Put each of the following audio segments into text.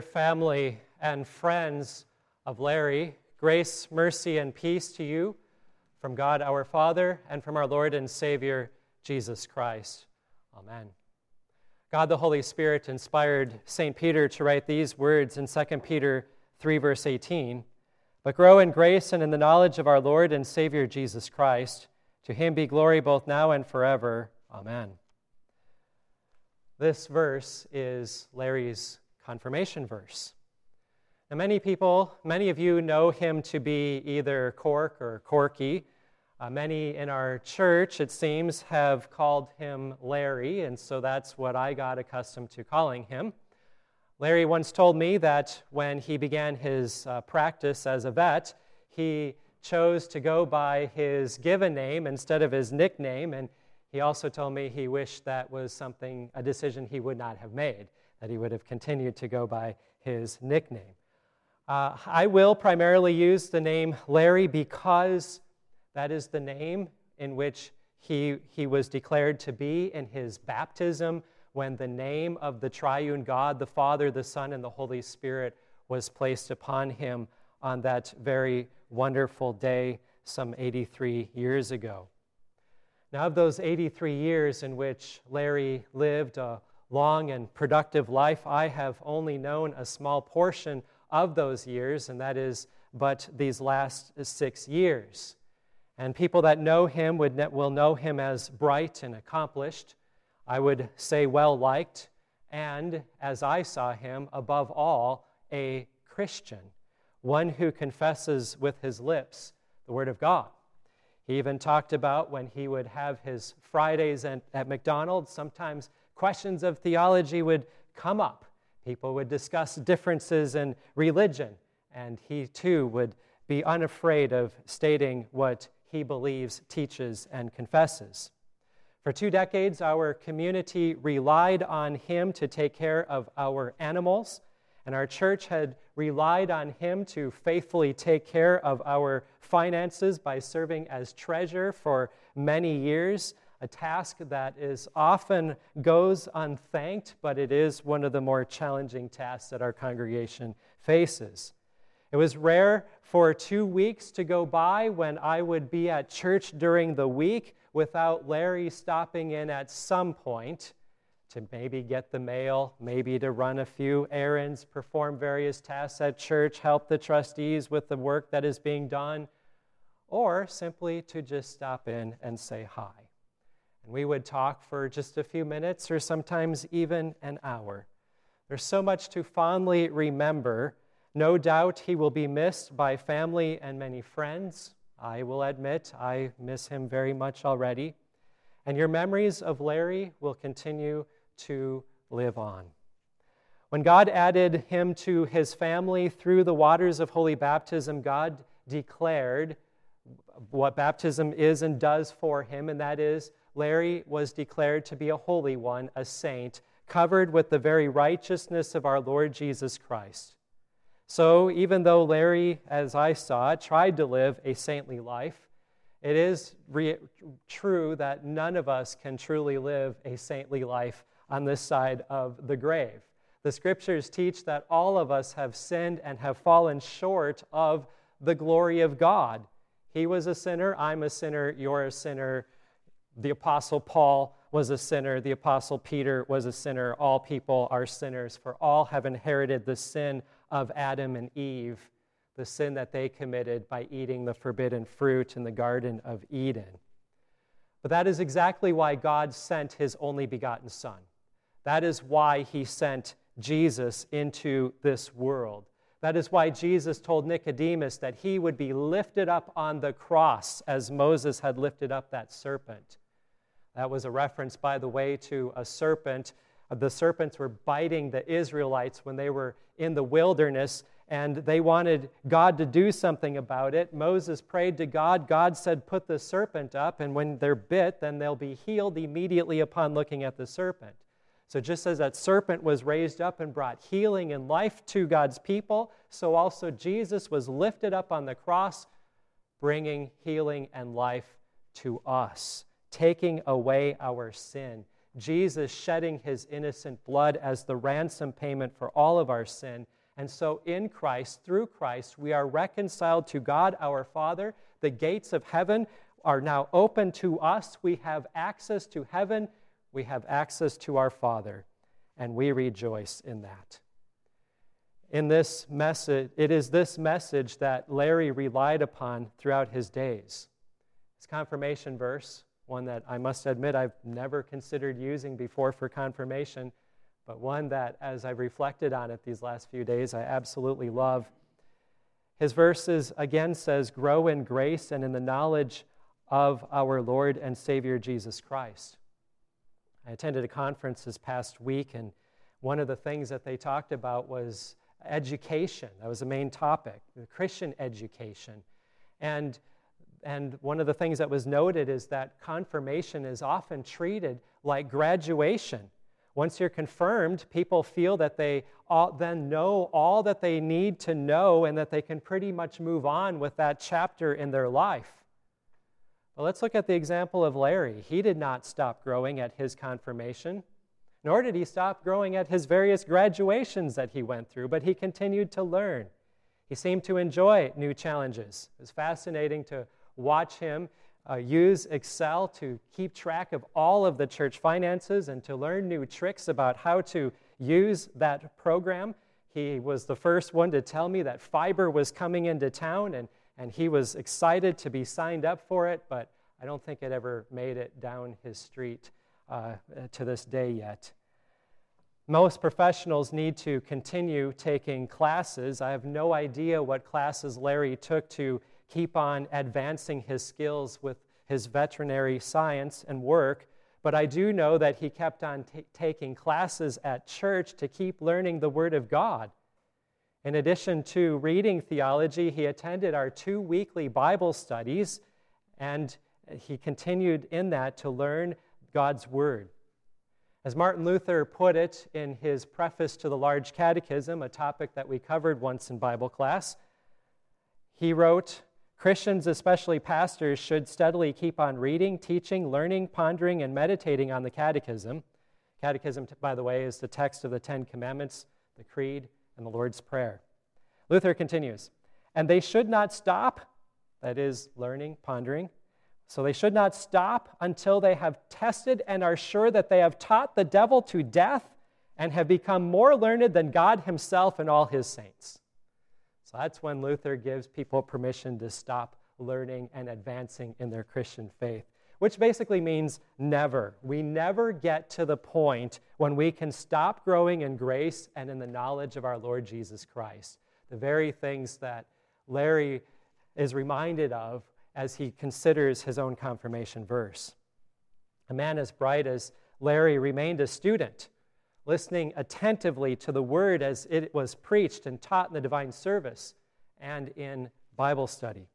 family and friends of Larry, grace, mercy, and peace to you from God our Father and from our Lord and Savior, Jesus Christ. Amen. God the Holy Spirit inspired St. Peter to write these words in 2 Peter 3, verse 18 But grow in grace and in the knowledge of our Lord and Savior Jesus Christ. To him be glory both now and forever. Amen. This verse is Larry's confirmation verse. Now, many people, many of you know him to be either Cork or Corky. Uh, many in our church, it seems, have called him Larry, and so that's what I got accustomed to calling him. Larry once told me that when he began his uh, practice as a vet, he chose to go by his given name instead of his nickname, and he also told me he wished that was something, a decision he would not have made, that he would have continued to go by his nickname. Uh, I will primarily use the name Larry because that is the name in which he, he was declared to be in his baptism when the name of the triune God, the Father, the Son, and the Holy Spirit was placed upon him on that very wonderful day some 83 years ago. Now, of those 83 years in which Larry lived a long and productive life, I have only known a small portion of those years, and that is but these last six years. And people that know him would, will know him as bright and accomplished, I would say well liked, and as I saw him, above all, a Christian, one who confesses with his lips the Word of God he even talked about when he would have his Fridays at, at McDonald's, sometimes questions of theology would come up. People would discuss differences in religion, and he too would be unafraid of stating what he believes, teaches, and confesses. For two decades, our community relied on him to take care of our animals and our church had relied on him to faithfully take care of our finances by serving as treasurer for many years, a task that is often goes unthanked, but it is one of the more challenging tasks that our congregation faces. It was rare for two weeks to go by when I would be at church during the week without Larry stopping in at some point to maybe get the mail, maybe to run a few errands, perform various tasks at church, help the trustees with the work that is being done, or simply to just stop in and say hi. And we would talk for just a few minutes or sometimes even an hour. There's so much to fondly remember. No doubt he will be missed by family and many friends. I will admit I miss him very much already. And your memories of Larry will continue to live on. When God added him to his family through the waters of holy baptism, God declared what baptism is and does for him, and that is Larry was declared to be a holy one, a saint, covered with the very righteousness of our Lord Jesus Christ. So, even though Larry, as I saw it, tried to live a saintly life, it is re- true that none of us can truly live a saintly life on this side of the grave. The scriptures teach that all of us have sinned and have fallen short of the glory of God. He was a sinner, I'm a sinner, you're a sinner. The Apostle Paul was a sinner, the Apostle Peter was a sinner. All people are sinners, for all have inherited the sin of Adam and Eve, the sin that they committed by eating the forbidden fruit in the Garden of Eden. But that is exactly why God sent his only begotten Son. That is why he sent Jesus into this world. That is why Jesus told Nicodemus that he would be lifted up on the cross as Moses had lifted up that serpent. That was a reference, by the way, to a serpent. Uh, the serpents were biting the Israelites when they were in the wilderness, and they wanted God to do something about it. Moses prayed to God. God said, Put the serpent up, and when they're bit, then they'll be healed immediately upon looking at the serpent. So, just as that serpent was raised up and brought healing and life to God's people, so also Jesus was lifted up on the cross, bringing healing and life to us, taking away our sin, Jesus shedding his innocent blood as the ransom payment for all of our sin. And so, in Christ, through Christ, we are reconciled to God our Father. The gates of heaven are now open to us. We have access to heaven. We have access to our Father. And we rejoice in that. In this message, it is this message that Larry relied upon throughout his days. His confirmation verse, one that I must admit I've never considered using before for confirmation, but one that, as I've reflected on it these last few days, I absolutely love. His verses again says, Grow in grace and in the knowledge of our Lord and Savior Jesus Christ. I attended a conference this past week, and one of the things that they talked about was education. That was the main topic, the Christian education. And, and one of the things that was noted is that confirmation is often treated like graduation. Once you're confirmed, people feel that they all, then know all that they need to know and that they can pretty much move on with that chapter in their life. But let's look at the example of Larry. He did not stop growing at his confirmation, nor did he stop growing at his various graduations that he went through, but he continued to learn. He seemed to enjoy new challenges. It was fascinating to watch him uh, use Excel to keep track of all of the church finances and to learn new tricks about how to use that program. He was the first one to tell me that fiber was coming into town, and, and he was excited to be signed up for it, but I don't think it ever made it down his street uh, to this day yet. Most professionals need to continue taking classes. I have no idea what classes Larry took to keep on advancing his skills with his veterinary science and work, but I do know that he kept on t- taking classes at church to keep learning the Word of God. In addition to reading theology, he attended our two weekly Bible studies, and he continued in that to learn God's Word. As Martin Luther put it in his preface to the Large Catechism, a topic that we covered once in Bible class, he wrote, Christians, especially pastors, should steadily keep on reading, teaching, learning, pondering, and meditating on the Catechism. Catechism, by the way, is the text of the Ten Commandments, the Creed, and the Lord's Prayer. Luther continues, and they should not stop, that is, learning, pondering. So they should not stop until they have tested and are sure that they have taught the devil to death and have become more learned than God himself and all his saints. That's when Luther gives people permission to stop learning and advancing in their Christian faith, which basically means never. We never get to the point when we can stop growing in grace and in the knowledge of our Lord Jesus Christ. The very things that Larry is reminded of as he considers his own confirmation verse. A man as bright as Larry remained a student listening attentively to the word as it was preached and taught in the divine service and in Bible study.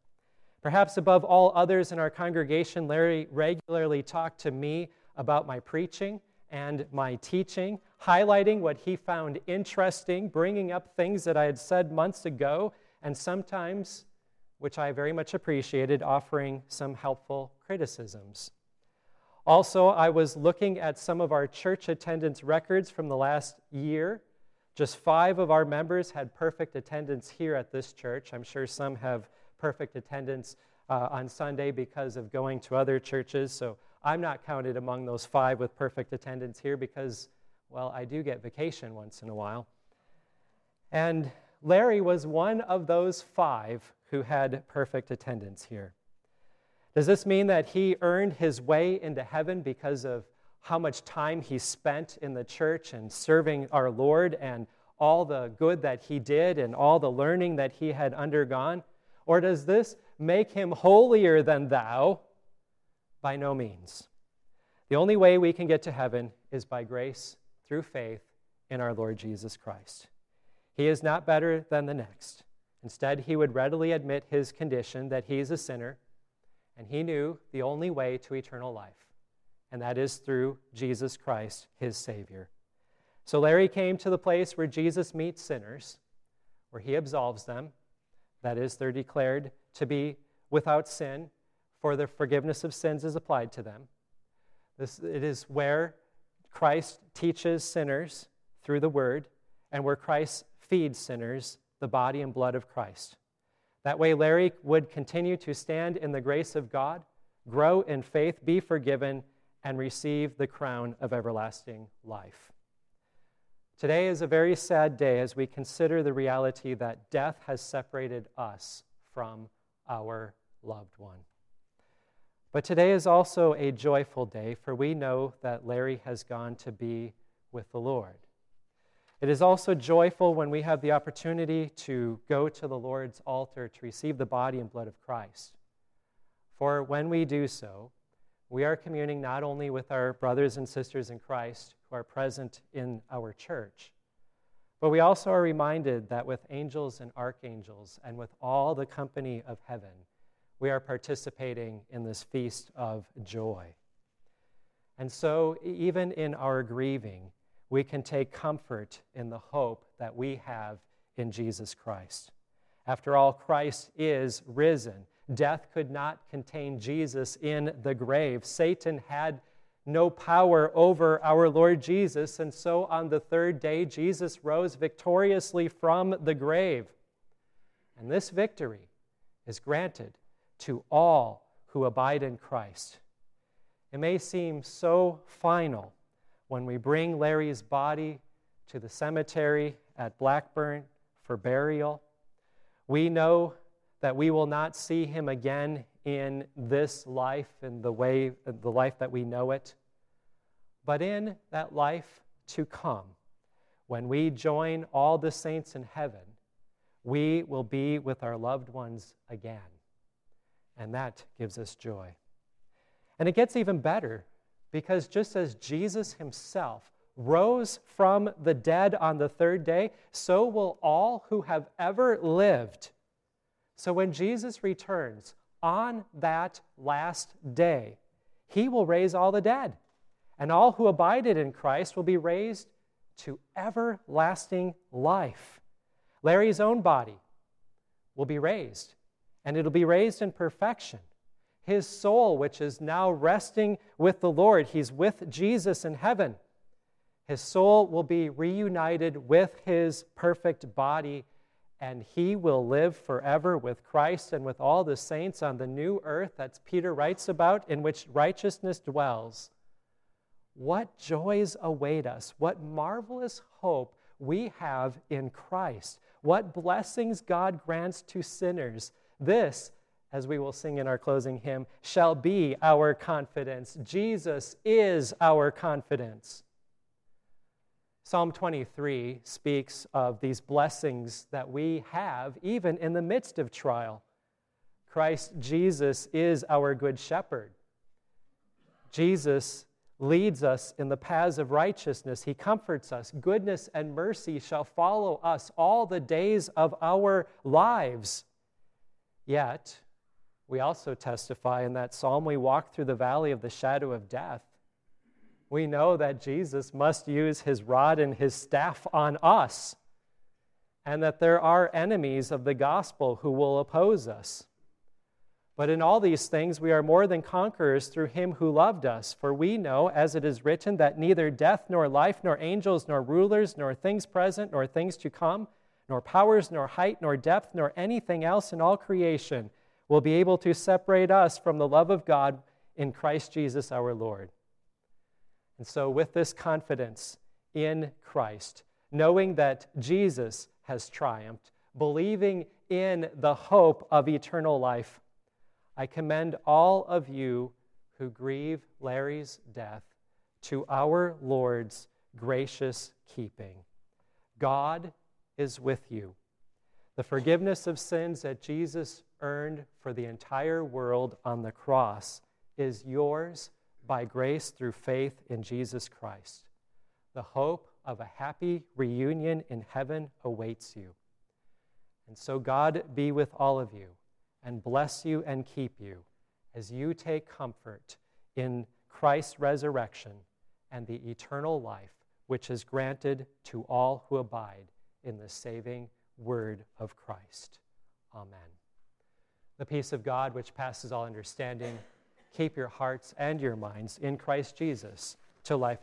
Perhaps above all others in our congregation, Larry regularly talked to me about my preaching and my teaching, highlighting what he found interesting, bringing up things that I had said months ago, and sometimes, which I very much appreciated, offering some helpful criticisms. Also, I was looking at some of our church attendance records from the last year. Just five of our members had perfect attendance here at this church. I'm sure some have perfect attendance uh, on Sunday because of going to other churches. So I'm not counted among those five with perfect attendance here because, well, I do get vacation once in a while. And Larry was one of those five who had perfect attendance here. Does this mean that he earned his way into heaven because of how much time he spent in the church and serving our Lord and all the good that he did and all the learning that he had undergone? Or does this make him holier than thou? By no means. The only way we can get to heaven is by grace through faith in our Lord Jesus Christ. He is not better than the next. Instead, he would readily admit his condition that he is a sinner and he knew the only way to eternal life, and that is through Jesus Christ, his Savior. So Larry came to the place where Jesus meets sinners, where he absolves them. That is, they're declared to be without sin, for the forgiveness of sins is applied to them. This, it is where Christ teaches sinners through the word, and where Christ feeds sinners the body and blood of Christ. That way, Larry would continue to stand in the grace of God, grow in faith, be forgiven, and receive the crown of everlasting life. Today is a very sad day as we consider the reality that death has separated us from our loved one. But today is also a joyful day, for we know that Larry has gone to be with the Lord. It is also joyful when we have the opportunity to go to the Lord's altar to receive the body and blood of Christ. For when we do so, we are communing not only with our brothers and sisters in Christ who are present in our church, but we also are reminded that with angels and archangels and with all the company of heaven, we are participating in this feast of joy. And so, even in our grieving, we can take comfort in the hope that we have in Jesus Christ. After all, Christ is risen. Death could not contain Jesus in the grave. Satan had no power over our Lord Jesus, and so on the third day, Jesus rose victoriously from the grave. And this victory is granted to all who abide in Christ. It may seem so final when we bring Larry's body to the cemetery at Blackburn for burial. We know that we will not see him again in this life, in the way, the life that we know it, but in that life to come, when we join all the saints in heaven, we will be with our loved ones again and that gives us joy. And it gets even better because just as Jesus himself rose from the dead on the third day, so will all who have ever lived. So when Jesus returns on that last day, he will raise all the dead, and all who abided in Christ will be raised to everlasting life. Larry's own body will be raised and it'll be raised in perfection. His soul, which is now resting with the Lord, he's with Jesus in heaven. His soul will be reunited with his perfect body, and he will live forever with Christ and with all the saints on the new earth that Peter writes about, in which righteousness dwells. What joys await us! What marvelous hope we have in Christ! What blessings God grants to sinners! This, as we will sing in our closing hymn, shall be our confidence. Jesus is our confidence. Psalm 23 speaks of these blessings that we have even in the midst of trial. Christ Jesus is our good shepherd. Jesus leads us in the paths of righteousness. He comforts us. Goodness and mercy shall follow us all the days of our lives. Yet, we also testify in that psalm we walk through the valley of the shadow of death. We know that Jesus must use his rod and his staff on us, and that there are enemies of the gospel who will oppose us. But in all these things, we are more than conquerors through him who loved us. For we know, as it is written, that neither death, nor life, nor angels, nor rulers, nor things present, nor things to come, nor powers, nor height, nor depth, nor anything else in all creation will be able to separate us from the love of God in Christ Jesus our Lord. And so, with this confidence in Christ, knowing that Jesus has triumphed, believing in the hope of eternal life, I commend all of you who grieve Larry's death to our Lord's gracious keeping. God is with you. The forgiveness of sins that Jesus earned for the entire world on the cross is yours by grace through faith in Jesus Christ. The hope of a happy reunion in heaven awaits you. And so, God be with all of you and bless you and keep you as you take comfort in Christ's resurrection and the eternal life which is granted to all who abide in the saving word of Christ. Amen. The peace of God, which passes all understanding, keep your hearts and your minds in Christ Jesus to life